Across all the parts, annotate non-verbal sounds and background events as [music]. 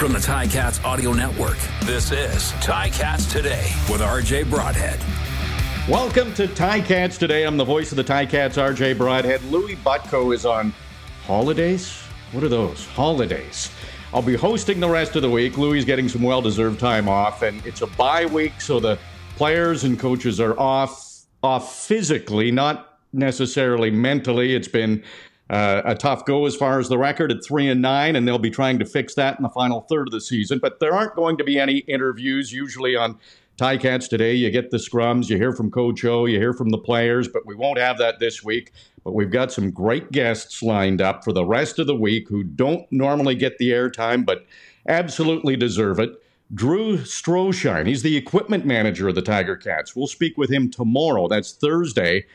From the Ticats Audio Network, this is Ticats Today with RJ Broadhead. Welcome to Ticats Today. I'm the voice of the Ticats, RJ Broadhead. Louis Butko is on holidays. What are those? Holidays. I'll be hosting the rest of the week. Louis is getting some well deserved time off, and it's a bye week, so the players and coaches are off, off physically, not necessarily mentally. It's been uh, a tough go as far as the record at three and nine, and they'll be trying to fix that in the final third of the season. But there aren't going to be any interviews usually on Ticats today. You get the scrums, you hear from Coach O, you hear from the players, but we won't have that this week. But we've got some great guests lined up for the rest of the week who don't normally get the airtime, but absolutely deserve it. Drew Stroshine, he's the equipment manager of the Tiger Cats. We'll speak with him tomorrow. That's Thursday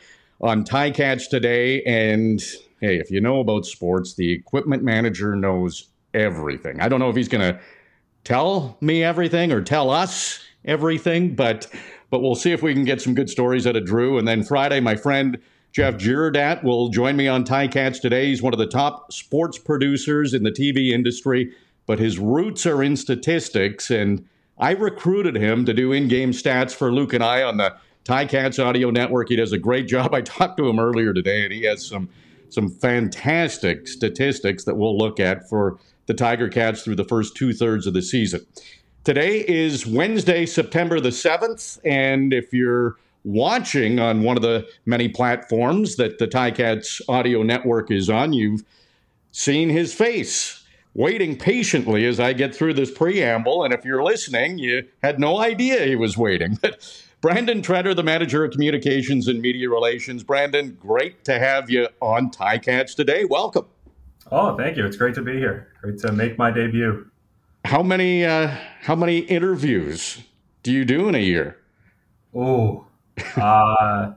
on Ticats today. And hey, if you know about sports, the equipment manager knows everything. I don't know if he's going to tell me everything or tell us everything, but but we'll see if we can get some good stories out of Drew. And then Friday, my friend Jeff Girardat will join me on Ticats today. He's one of the top sports producers in the TV industry, but his roots are in statistics. And I recruited him to do in-game stats for Luke and I on the Ticats Audio Network. He does a great job. I [laughs] talked to him earlier today, and he has some some fantastic statistics that we'll look at for the Tiger Cats through the first two thirds of the season. Today is Wednesday, September the 7th, and if you're watching on one of the many platforms that the Ticats audio network is on, you've seen his face waiting patiently as I get through this preamble. And if you're listening, you had no idea he was waiting. [laughs] Brandon Tretter, the manager of communications and media relations. Brandon, great to have you on Ticats today. Welcome. Oh, thank you. It's great to be here. Great to make my debut. How many uh, how many interviews do you do in a year? Oh, uh,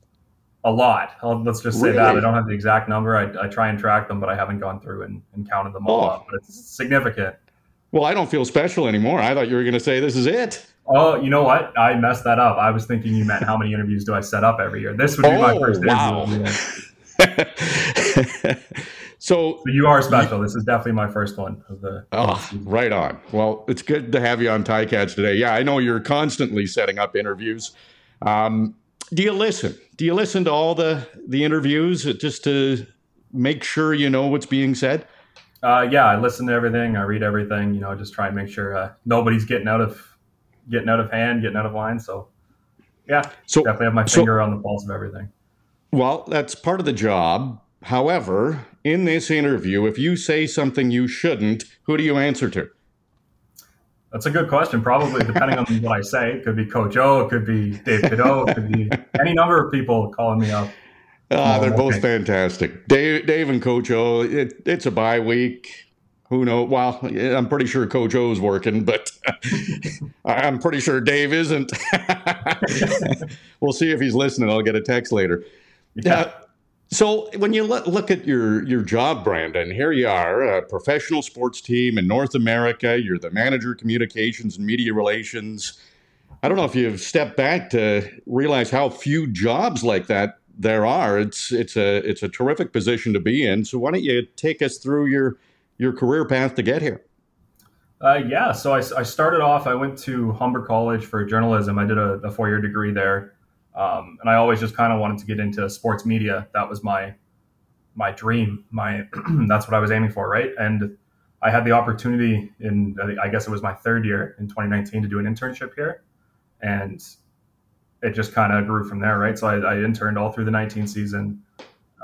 [laughs] a lot. I'll, let's just say really? that. I don't have the exact number. I, I, try and track them, but I haven't gone through and, and counted them all oh. up. But it's significant. Well, I don't feel special anymore. I thought you were going to say this is it. Oh, you know what? I messed that up. I was thinking you meant how many interviews do I set up every year? This would be oh, my first wow. interview. [laughs] so, so, you are special. You, this is definitely my first one of the. Oh, right on. Well, it's good to have you on Ticats today. Yeah, I know you're constantly setting up interviews. Um, do you listen? Do you listen to all the the interviews just to make sure you know what's being said? Uh, yeah, I listen to everything. I read everything. You know, just try and make sure uh, nobody's getting out of getting out of hand, getting out of line. So, yeah, so definitely have my finger so, on the pulse of everything. Well, that's part of the job. However, in this interview, if you say something you shouldn't, who do you answer to? That's a good question. Probably depending on what I say. It could be Coach O, it could be Dave Cadeau, it could be any number of people calling me up. Ah, they're both fantastic. Dave, Dave and Coach O, it, it's a bye week. Who knows? Well, I'm pretty sure Coach O's working, but [laughs] I'm pretty sure Dave isn't. [laughs] we'll see if he's listening. I'll get a text later. Yeah. Uh, so when you look at your your job, Brandon, here you are, a professional sports team in North America. You're the manager, communications and media relations. I don't know if you've stepped back to realize how few jobs like that there are. It's it's a it's a terrific position to be in. So why don't you take us through your your career path to get here? Uh, yeah, so I, I, started off. I went to Humber College for journalism. I did a, a four year degree there, um, and I always just kind of wanted to get into sports media. That was my my dream. My [clears throat] that's what I was aiming for, right? And I had the opportunity in I guess it was my third year in 2019 to do an internship here, and it just kind of grew from there, right? So I, I, interned all through the 19 season,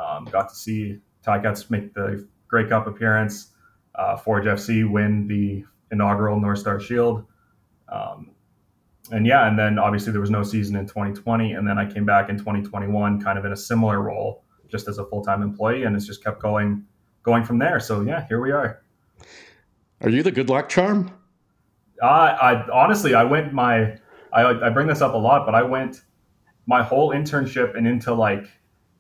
um, got to see Ty Ticats make the Grey Cup appearance, uh, Forge FC win the inaugural North Star Shield. Um, and yeah, and then obviously there was no season in 2020. And then I came back in 2021, kind of in a similar role, just as a full time employee. And it's just kept going, going from there. So yeah, here we are. Are you the good luck charm? Uh, I honestly, I went my I, I bring this up a lot, but I went my whole internship and into like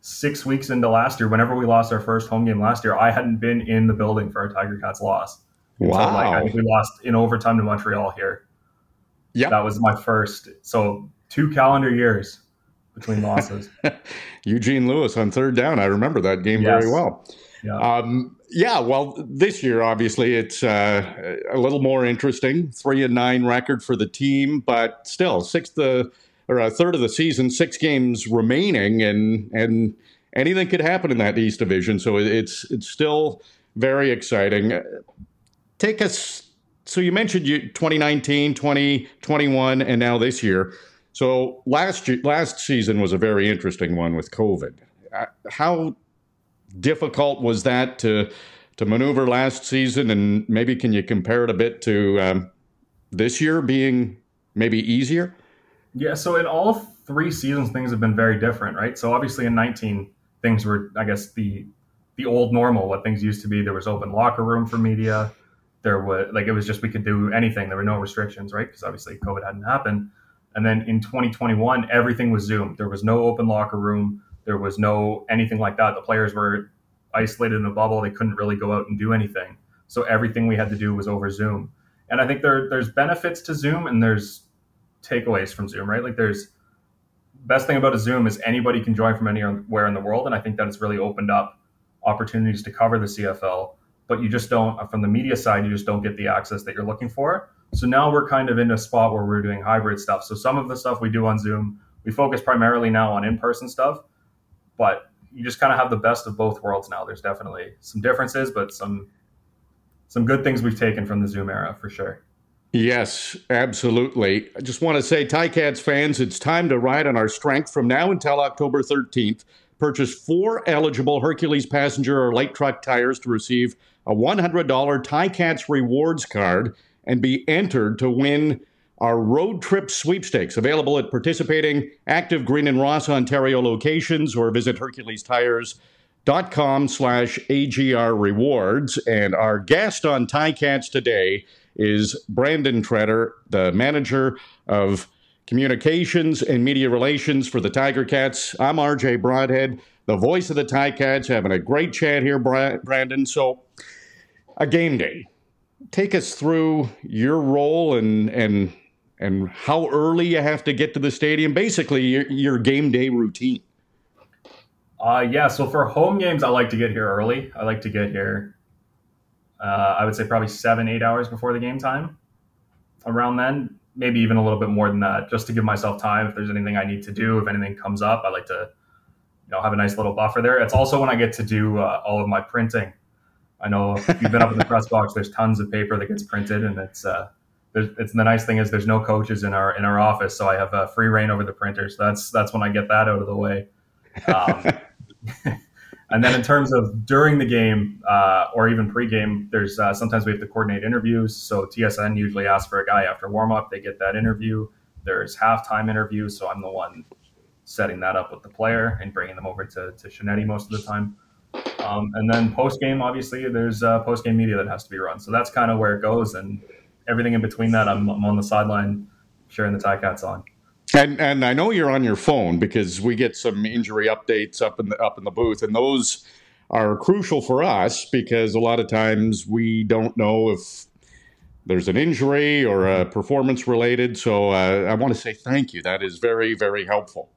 six weeks into last year, whenever we lost our first home game last year, I hadn't been in the building for a Tiger Cats loss. Wow. So like, I think we lost in overtime to Montreal here. Yeah. That was my first. So two calendar years between losses. [laughs] Eugene Lewis on third down. I remember that game yes. very well. Yeah. Um, yeah. Well, this year, obviously, it's uh, a little more interesting. Three and nine record for the team, but still sixth uh, or a third of the season, six games remaining, and and anything could happen in that East Division. So it's it's still very exciting. Take us. So you mentioned you 2019, 2021, and now this year. So last year, last season was a very interesting one with COVID. Uh, how difficult was that to to maneuver last season, and maybe can you compare it a bit to um, this year being maybe easier? Yeah. So in all three seasons, things have been very different, right? So obviously in 19, things were, I guess, the the old normal, what things used to be. There was open locker room for media. There was like it was just we could do anything. There were no restrictions, right? Because obviously COVID hadn't happened. And then in 2021, everything was Zoom. There was no open locker room. There was no anything like that. The players were isolated in a bubble. They couldn't really go out and do anything. So everything we had to do was over Zoom. And I think there there's benefits to Zoom and there's takeaways from Zoom, right? Like there's best thing about a Zoom is anybody can join from anywhere in the world, and I think that it's really opened up opportunities to cover the CFL. But you just don't, from the media side, you just don't get the access that you're looking for. So now we're kind of in a spot where we're doing hybrid stuff. So some of the stuff we do on Zoom, we focus primarily now on in-person stuff, but you just kind of have the best of both worlds now. There's definitely some differences, but some some good things we've taken from the Zoom era for sure. Yes, absolutely. I just want to say, Ticats fans, it's time to ride on our strength from now until October 13th. Purchase four eligible Hercules passenger or light truck tires to receive a $100 Ticats rewards card and be entered to win our road trip sweepstakes available at participating active green and ross ontario locations or visit herculestires.com slash agr rewards and our guest on ticats today is Brandon Tretter, the manager of communications and media relations for the Tiger Cats. I'm RJ Broadhead, the voice of the Ticats, having a great chat here, Brandon. So, a game day. Take us through your role and and and how early you have to get to the stadium. Basically, your, your game day routine. Uh, yeah. So for home games, I like to get here early. I like to get here uh, I would say probably seven, eight hours before the game time. Around then, maybe even a little bit more than that, just to give myself time. If there's anything I need to do, if anything comes up, I like to, you know, have a nice little buffer there. It's also when I get to do uh, all of my printing. I know if you've been up in the [laughs] press box, there's tons of paper that gets printed, and it's uh, it's the nice thing is there's no coaches in our in our office, so I have uh, free rein over the printer. So that's that's when I get that out of the way. Um, [laughs] And then in terms of during the game uh, or even pregame, there's uh, sometimes we have to coordinate interviews. So TSN usually asks for a guy after warm up. They get that interview. There's halftime interviews, so I'm the one setting that up with the player and bringing them over to to Shaneti most of the time. Um, and then post game, obviously, there's uh, post game media that has to be run. So that's kind of where it goes, and everything in between that, I'm, I'm on the sideline sharing the Ticats on. And and I know you're on your phone because we get some injury updates up in the up in the booth, and those are crucial for us because a lot of times we don't know if there's an injury or a performance related. So uh, I want to say thank you. That is very very helpful.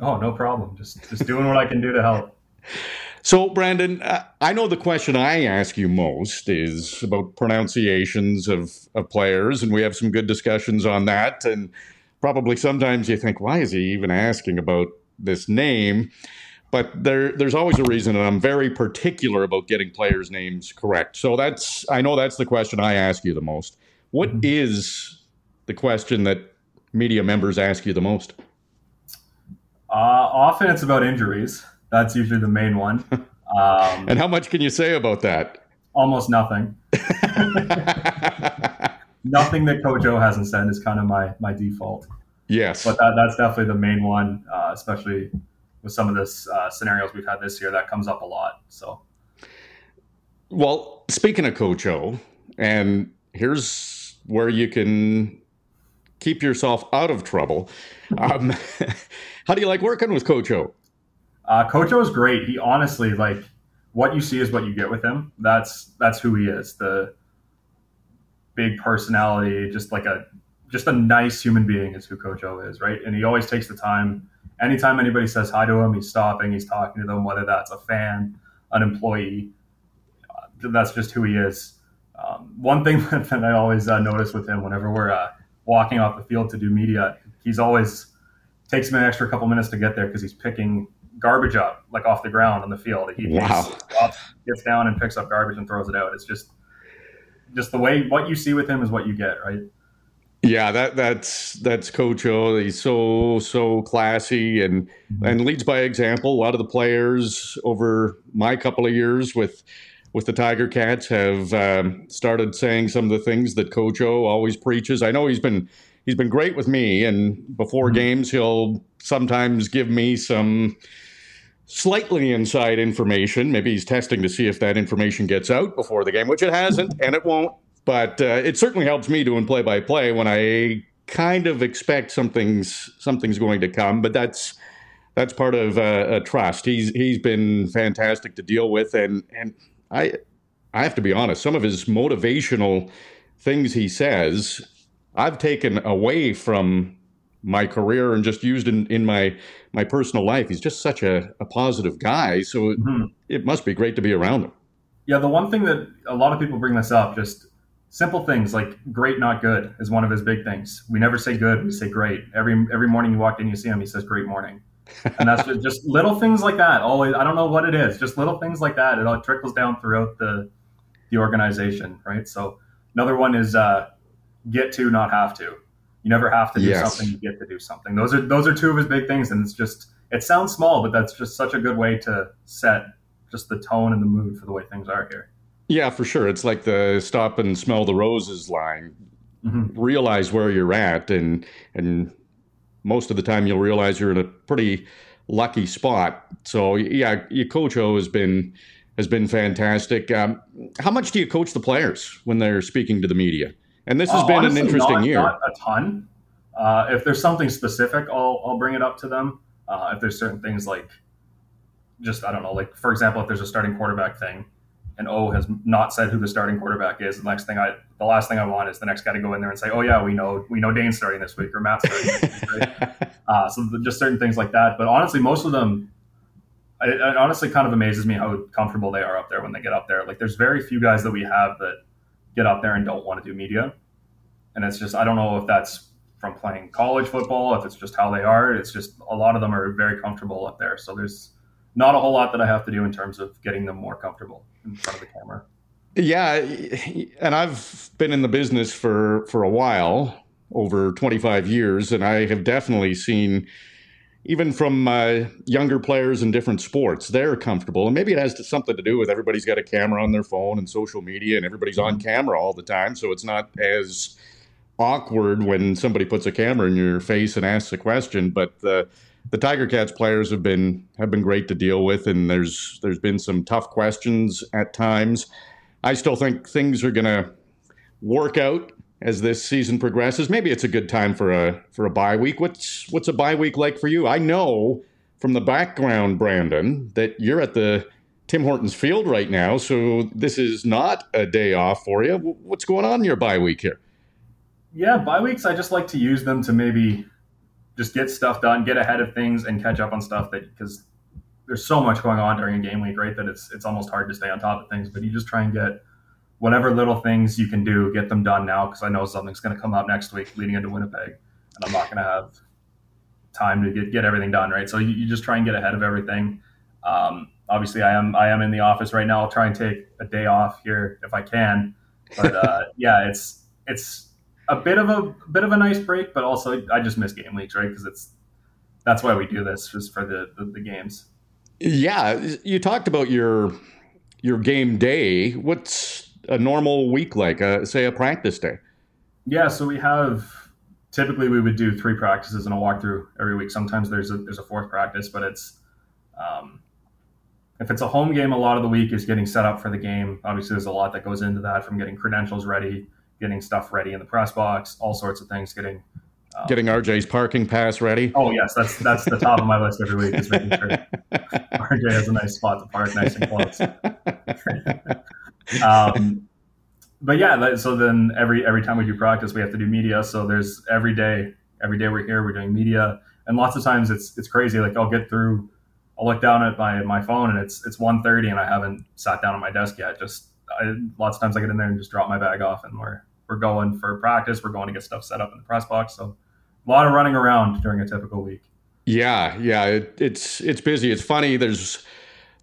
Oh, no problem. Just just doing what I can do to help. [laughs] So, Brandon, uh, I know the question I ask you most is about pronunciations of, of players, and we have some good discussions on that. And probably sometimes you think, why is he even asking about this name? But there, there's always a reason, and I'm very particular about getting players' names correct. So that's, I know that's the question I ask you the most. What mm-hmm. the question that media members ask you the most? Uh, often it's about injuries. That's usually the main one. Um, [laughs] and how much can you say about that? Almost nothing. [laughs] nothing that Coach O hasn't said is kind of my my default. Yes, but that, that's definitely the main one, uh, especially with some of this uh, scenarios we've had this year. That comes up a lot. So, well, speaking of Coach O, and here's where you can keep yourself out of trouble. Um, [laughs] how do you like working with Coach O? Uh, Coach O is great. He honestly like what you see is what you get with him. That's that's who he is. The big personality, just like a just a nice human being is who Coach O is, right? And he always takes the time. Anytime anybody says hi to him, he's stopping, he's talking to them, whether that's a fan, an employee. Uh, that's just who he is. Um, one thing [laughs] that I always uh, notice with him whenever we're uh, walking off the field to do media, he's always takes him an extra couple minutes to get there because he's picking garbage up like off the ground on the field. He wow. up, gets down and picks up garbage and throws it out. It's just just the way what you see with him is what you get, right? Yeah, that that's that's Coach O. He's so so classy and mm-hmm. and leads by example. A lot of the players over my couple of years with with the Tiger Cats have um, started saying some of the things that Coach O always preaches. I know he's been he's been great with me, and before mm-hmm. games he'll sometimes give me some slightly inside information. Maybe he's testing to see if that information gets out before the game, which it hasn't, and it won't. But uh, it certainly helps me doing play by play when I kind of expect something's something's going to come. But that's that's part of uh, a trust. He's he's been fantastic to deal with, and and I I have to be honest. Some of his motivational things he says, I've taken away from my career and just used in, in my my personal life. He's just such a, a positive guy. So mm-hmm. it, it must be great to be around him. Yeah, the one thing that a lot of people bring this up, just simple things like great, not good, is one of his big things. We never say good, we say great. Every every morning you walk in, you see him, he says great morning. [laughs] and that's just, just, little things like that. Always, I don't know what it is, just little things like that. It all trickles down throughout the the organization, right? So another one is uh, get to, not have to. You never have to do yes. something; you get to do something. Those are those are two of his big things, and it's just it sounds small, but that's just such a good way to set just the tone and the mood for the way things are here. Yeah, for sure. It's like the stop and smell the roses line. Mm-hmm. Realize where you're at, and and most of the time you'll realize you're in a pretty lucky spot. So yeah, your coach O has been has been fantastic. Um, how much do you coach the players when they're speaking to the media? And this has uh, been honestly, an interesting not, year. Not a ton. Uh, if there's something specific, I'll I'll bring it up to them. Uh, if there's certain things like just I don't know, like for example, if there's a starting quarterback thing, and O has not said who the starting quarterback is. The next thing I, the last thing I want is the next guy to go in there and say, "Oh yeah, we know, we know Dane's starting this week or Matt's starting." Week, right? [laughs] uh, so the, just certain things like that. But honestly, most of them, it, it, honestly kind of amazes me how comfortable they are up there when they get up there. Like, there's very few guys that we have that get out there and don't want to do media, and it's just I don't know if that's from playing college football, if it's just how they are. It's just a lot of them are very comfortable up there. So there's not a whole lot that I have to do in terms of getting them more comfortable in front of the camera. Yeah, and I've been in the business for for a while, over 25 years, and I have definitely seen even from uh, younger players in different sports, they're comfortable. And maybe it has to, something to do with everybody's got a camera on their phone and social media, and everybody's on camera all the time. So it's not as awkward when somebody puts a camera in your face and asks a question. But the the Tiger Cats players have been have been great to deal with, and there's there's been some tough questions at times. I still think things are going to work out as this season progresses. Maybe it's a good time for a for a bye week. What's what's a bye week like for you? I know from the background, Brandon, that you're at the Tim Hortons field right now, so this is not a day off for you. What's going on in your bye week here? Yeah, bye weeks. I just like to use them to maybe just get stuff done, get ahead of things, and catch up on stuff that because there's so much going on during a game week, right? That it's it's almost hard to stay on top of things. But you just try and get whatever little things you can do, get them done now because I know something's going to come up next week leading into Winnipeg, and I'm not going to have time to get, get everything done, right? So you, you just try and get ahead of everything. Um, obviously, I am I am in the office right now. I'll try and take a day off here if I can, but uh, [laughs] yeah, it's it's a bit of a bit of a nice break, but also I just miss game weeks, right? Because it's that's why we do this, just for the, the, the games. Yeah, you talked about your your game day. What's a normal week like? Uh, say a practice day. Yeah, so we have typically we would do three practices and a walkthrough every week. Sometimes there's a there's a fourth practice, but it's um, if it's a home game, a lot of the week is getting set up for the game. Obviously, there's a lot that goes into that, from getting credentials ready, getting stuff ready in the press box, all sorts of things, getting um, getting RJ's parking pass ready. Oh yes, that's that's the top of my list every week is making sure [laughs] RJ has a nice spot to park, nice and close. [laughs] um, but yeah, so then every every time we do practice, we have to do media. So there's every day, every day we're here, we're doing media, and lots of times it's it's crazy. Like I'll get through I'll look down at my my phone and it's it's 1.30 and I haven't sat down at my desk yet. Just I, lots of times I get in there and just drop my bag off and we're we're going for practice. We're going to get stuff set up in the press box. So a lot of running around during a typical week. Yeah, yeah, it, it's it's busy. It's funny. There's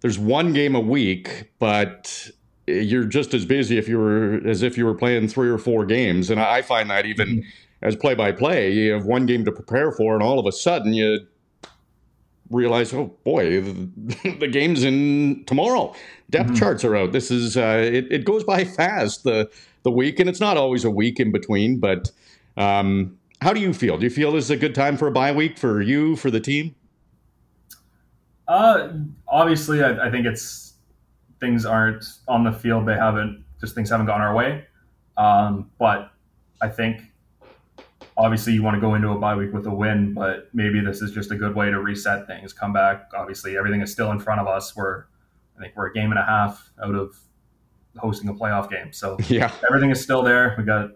there's one game a week, but you're just as busy if you were as if you were playing three or four games. And I find that even mm-hmm. as play by play, you have one game to prepare for, and all of a sudden you realize, oh boy, the, [laughs] the game's in tomorrow. Depth mm-hmm. charts are out. This is uh, it, it goes by fast the the week, and it's not always a week in between. But um, how do you feel? Do you feel this is a good time for a bye week for you for the team? Uh, obviously, I, I think it's things aren't on the field. They haven't just things haven't gone our way. Um, but I think obviously you want to go into a bye week with a win, but maybe this is just a good way to reset things, come back. Obviously, everything is still in front of us. We're, I think we're a game and a half out of hosting a playoff game. So [laughs] yeah, everything is still there. We got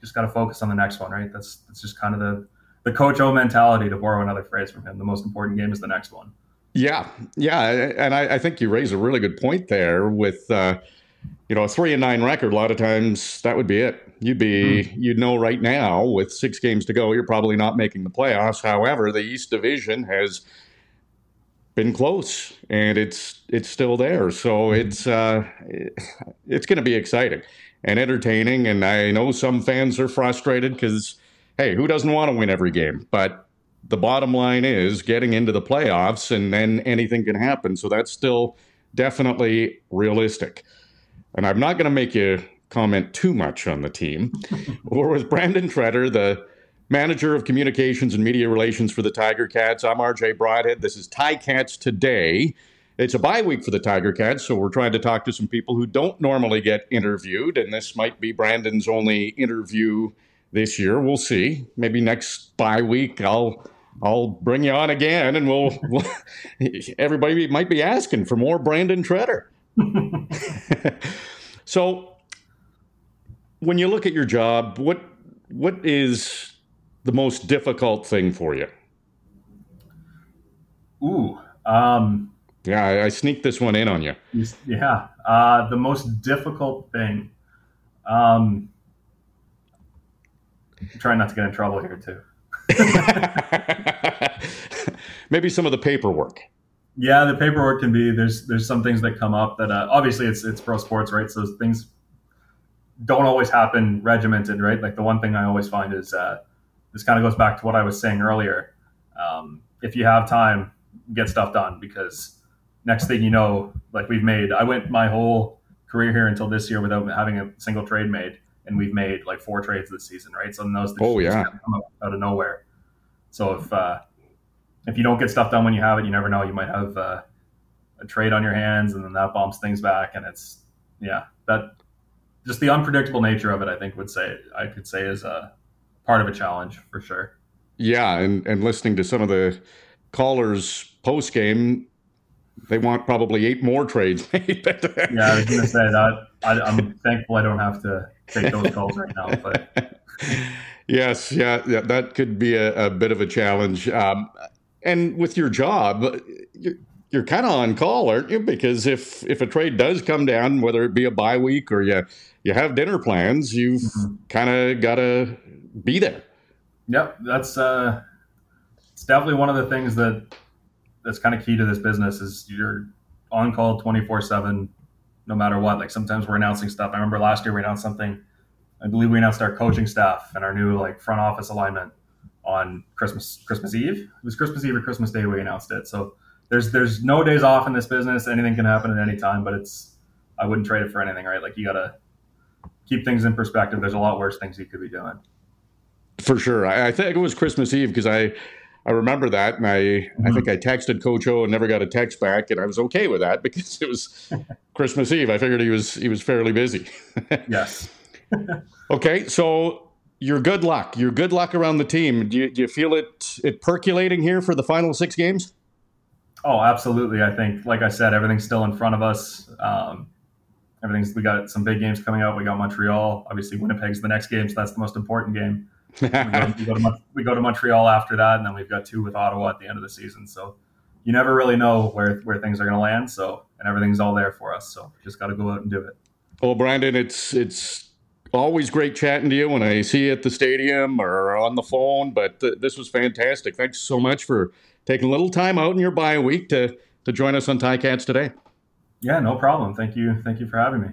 just got to focus on the next one, right? That's that's just kind of the the coach O mentality, to borrow another phrase from him. The most important game is the next one. Yeah, yeah, and I, I think you raise a really good point there with. Uh, you know, a three and nine record, a lot of times that would be it. You'd be, mm. you'd know right now with six games to go, you're probably not making the playoffs. However, the East Division has been close and it's it's still there. So hmm. it's uh, it's going to be exciting and entertaining. And I know some fans are frustrated because, hey, who doesn't want to win every game? But the bottom line is getting into the playoffs, and then anything can happen. So that's still definitely realistic. And I'm not going to make you comment too much on the team. [laughs] We're with Brandon Tretter, the manager of communications and media relations for the Tiger Cats. I'm RJ Broadhead. This is Cats Today. It's a bye week for the Tiger Cats, so we're trying to talk to some people who don't normally get interviewed, and this might be Brandon's only interview this year. We'll see. Maybe next bye week I'll I'll bring you on again, and we'll, we'll [laughs] [laughs] everybody might be asking for more Brandon Tretter. [laughs] so, when you look at your job, what what is the most difficult thing for you? Ooh, um, yeah, I, I, sneaked this one in on you. Yeah, uh, the most difficult thing. Um, trying not to get in trouble here too. [laughs] Maybe some of the paperwork. Yeah, the paperwork can be there's there's some things that come up that uh, obviously it's it's pro sports, right? So things don't always happen regimented, right? Like the one thing I always find is uh, this kind of goes back to what I was saying earlier. Um, if you have time, get stuff done because next thing you know, like we've made, I went my whole career here until this year without having a single trade made, and we've made like four trades this season, right? So those oh, yeah. come out of nowhere. So if uh, if you don't get stuff done when you have it, you never know. You might have uh, a trade on your hands, and then that bumps things back, and it's yeah, that just the unpredictable nature of it. I think would say I could say is a part of a challenge for sure. Yeah, and and listening to some of the callers post game, they want probably eight more trades [laughs] made. yeah, I was going to say that. I, am thankful I don't have to take those calls right now. But [laughs] yes, yeah, yeah, that could be a, a bit of a challenge. Um, and with your job, you're, you're kind of on call, aren't you? Because if if a trade does come down, whether it be a bye week or you you have dinner plans, you've mm-hmm. kind of got to be there. Yep, that's uh, it's definitely one of the things that that's kind of key to this business is you're on call 24 7 no matter what. Like sometimes we're announcing stuff. I remember last year we announced something i believe we announced our coaching staff and our new like front office alignment on christmas christmas eve. It was christmas eve or christmas day we announced it. So there's there's no days off in this business. Anything can happen at any time but it's i wouldn't trade it for anything right? Like you gotta keep things in perspective. There's a lot worse things you could be doing. For sure. I, I think it was christmas eve because i I remember that, and I mm-hmm. I think I texted Coach O and never got a text back, and I was okay with that because it was [laughs] Christmas Eve. I figured he was he was fairly busy. [laughs] yes. [laughs] okay, so your good luck. Your good luck around the team. Do you, do you feel it it percolating here for the final six games? Oh, absolutely. I think, like I said, everything's still in front of us. Um, everything's we got some big games coming up. We got Montreal. Obviously, Winnipeg's the next game, so that's the most important game we, go, we, go to, we, go, to, Montreal after that, and then we've got two with Ottawa at the end of the season. So you never really know where where things are going to land. So and everything's all there for us. So just got to go out and do it. Well, Brandon, it's it's always great chatting to you when I see you at the stadium or on the phone. But th- this was fantastic. Thanks so much for taking a little time out in your bye week to to join us on Ticats today. Yeah, no problem. Thank you. Thank you for having me.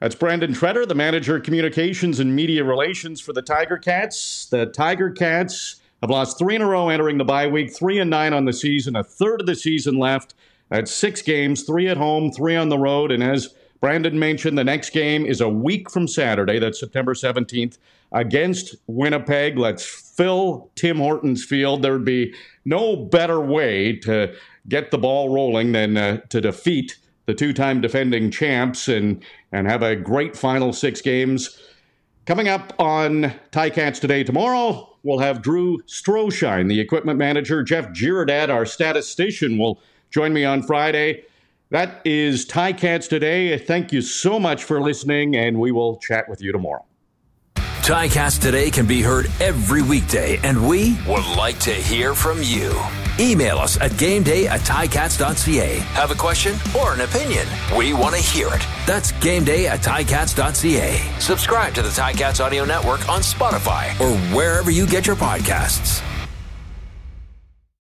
That's Brandon Tretter, the manager of communications and media relations for the Tiger Cats. The Tiger Cats have lost three in a row entering the bye week, three and nine on the season, a third of the season left. That's six games, three at home, three on the road. And as Brandon mentioned, the next game is a week from Saturday. That's September 17th against Winnipeg. Let's fill Tim Hortons field. There would be no better way to get the ball rolling than uh, to defeat the two-time defending champs and and have a great final six games. Coming up on Ticats today tomorrow, we'll have Drew Stroshine, the equipment manager. Jeff Girodad, our statistician, will join me on Friday. That is Ticats today. Thank you so much for listening, and we will chat with you tomorrow. Ticats today can be heard every weekday, and we would like to hear from you. Email us at gameday at ticats.ca. Have a question or an opinion? We want to hear it. That's gameday at ticats.ca. Subscribe to the Ticats Audio Network on Spotify or wherever you get your podcasts.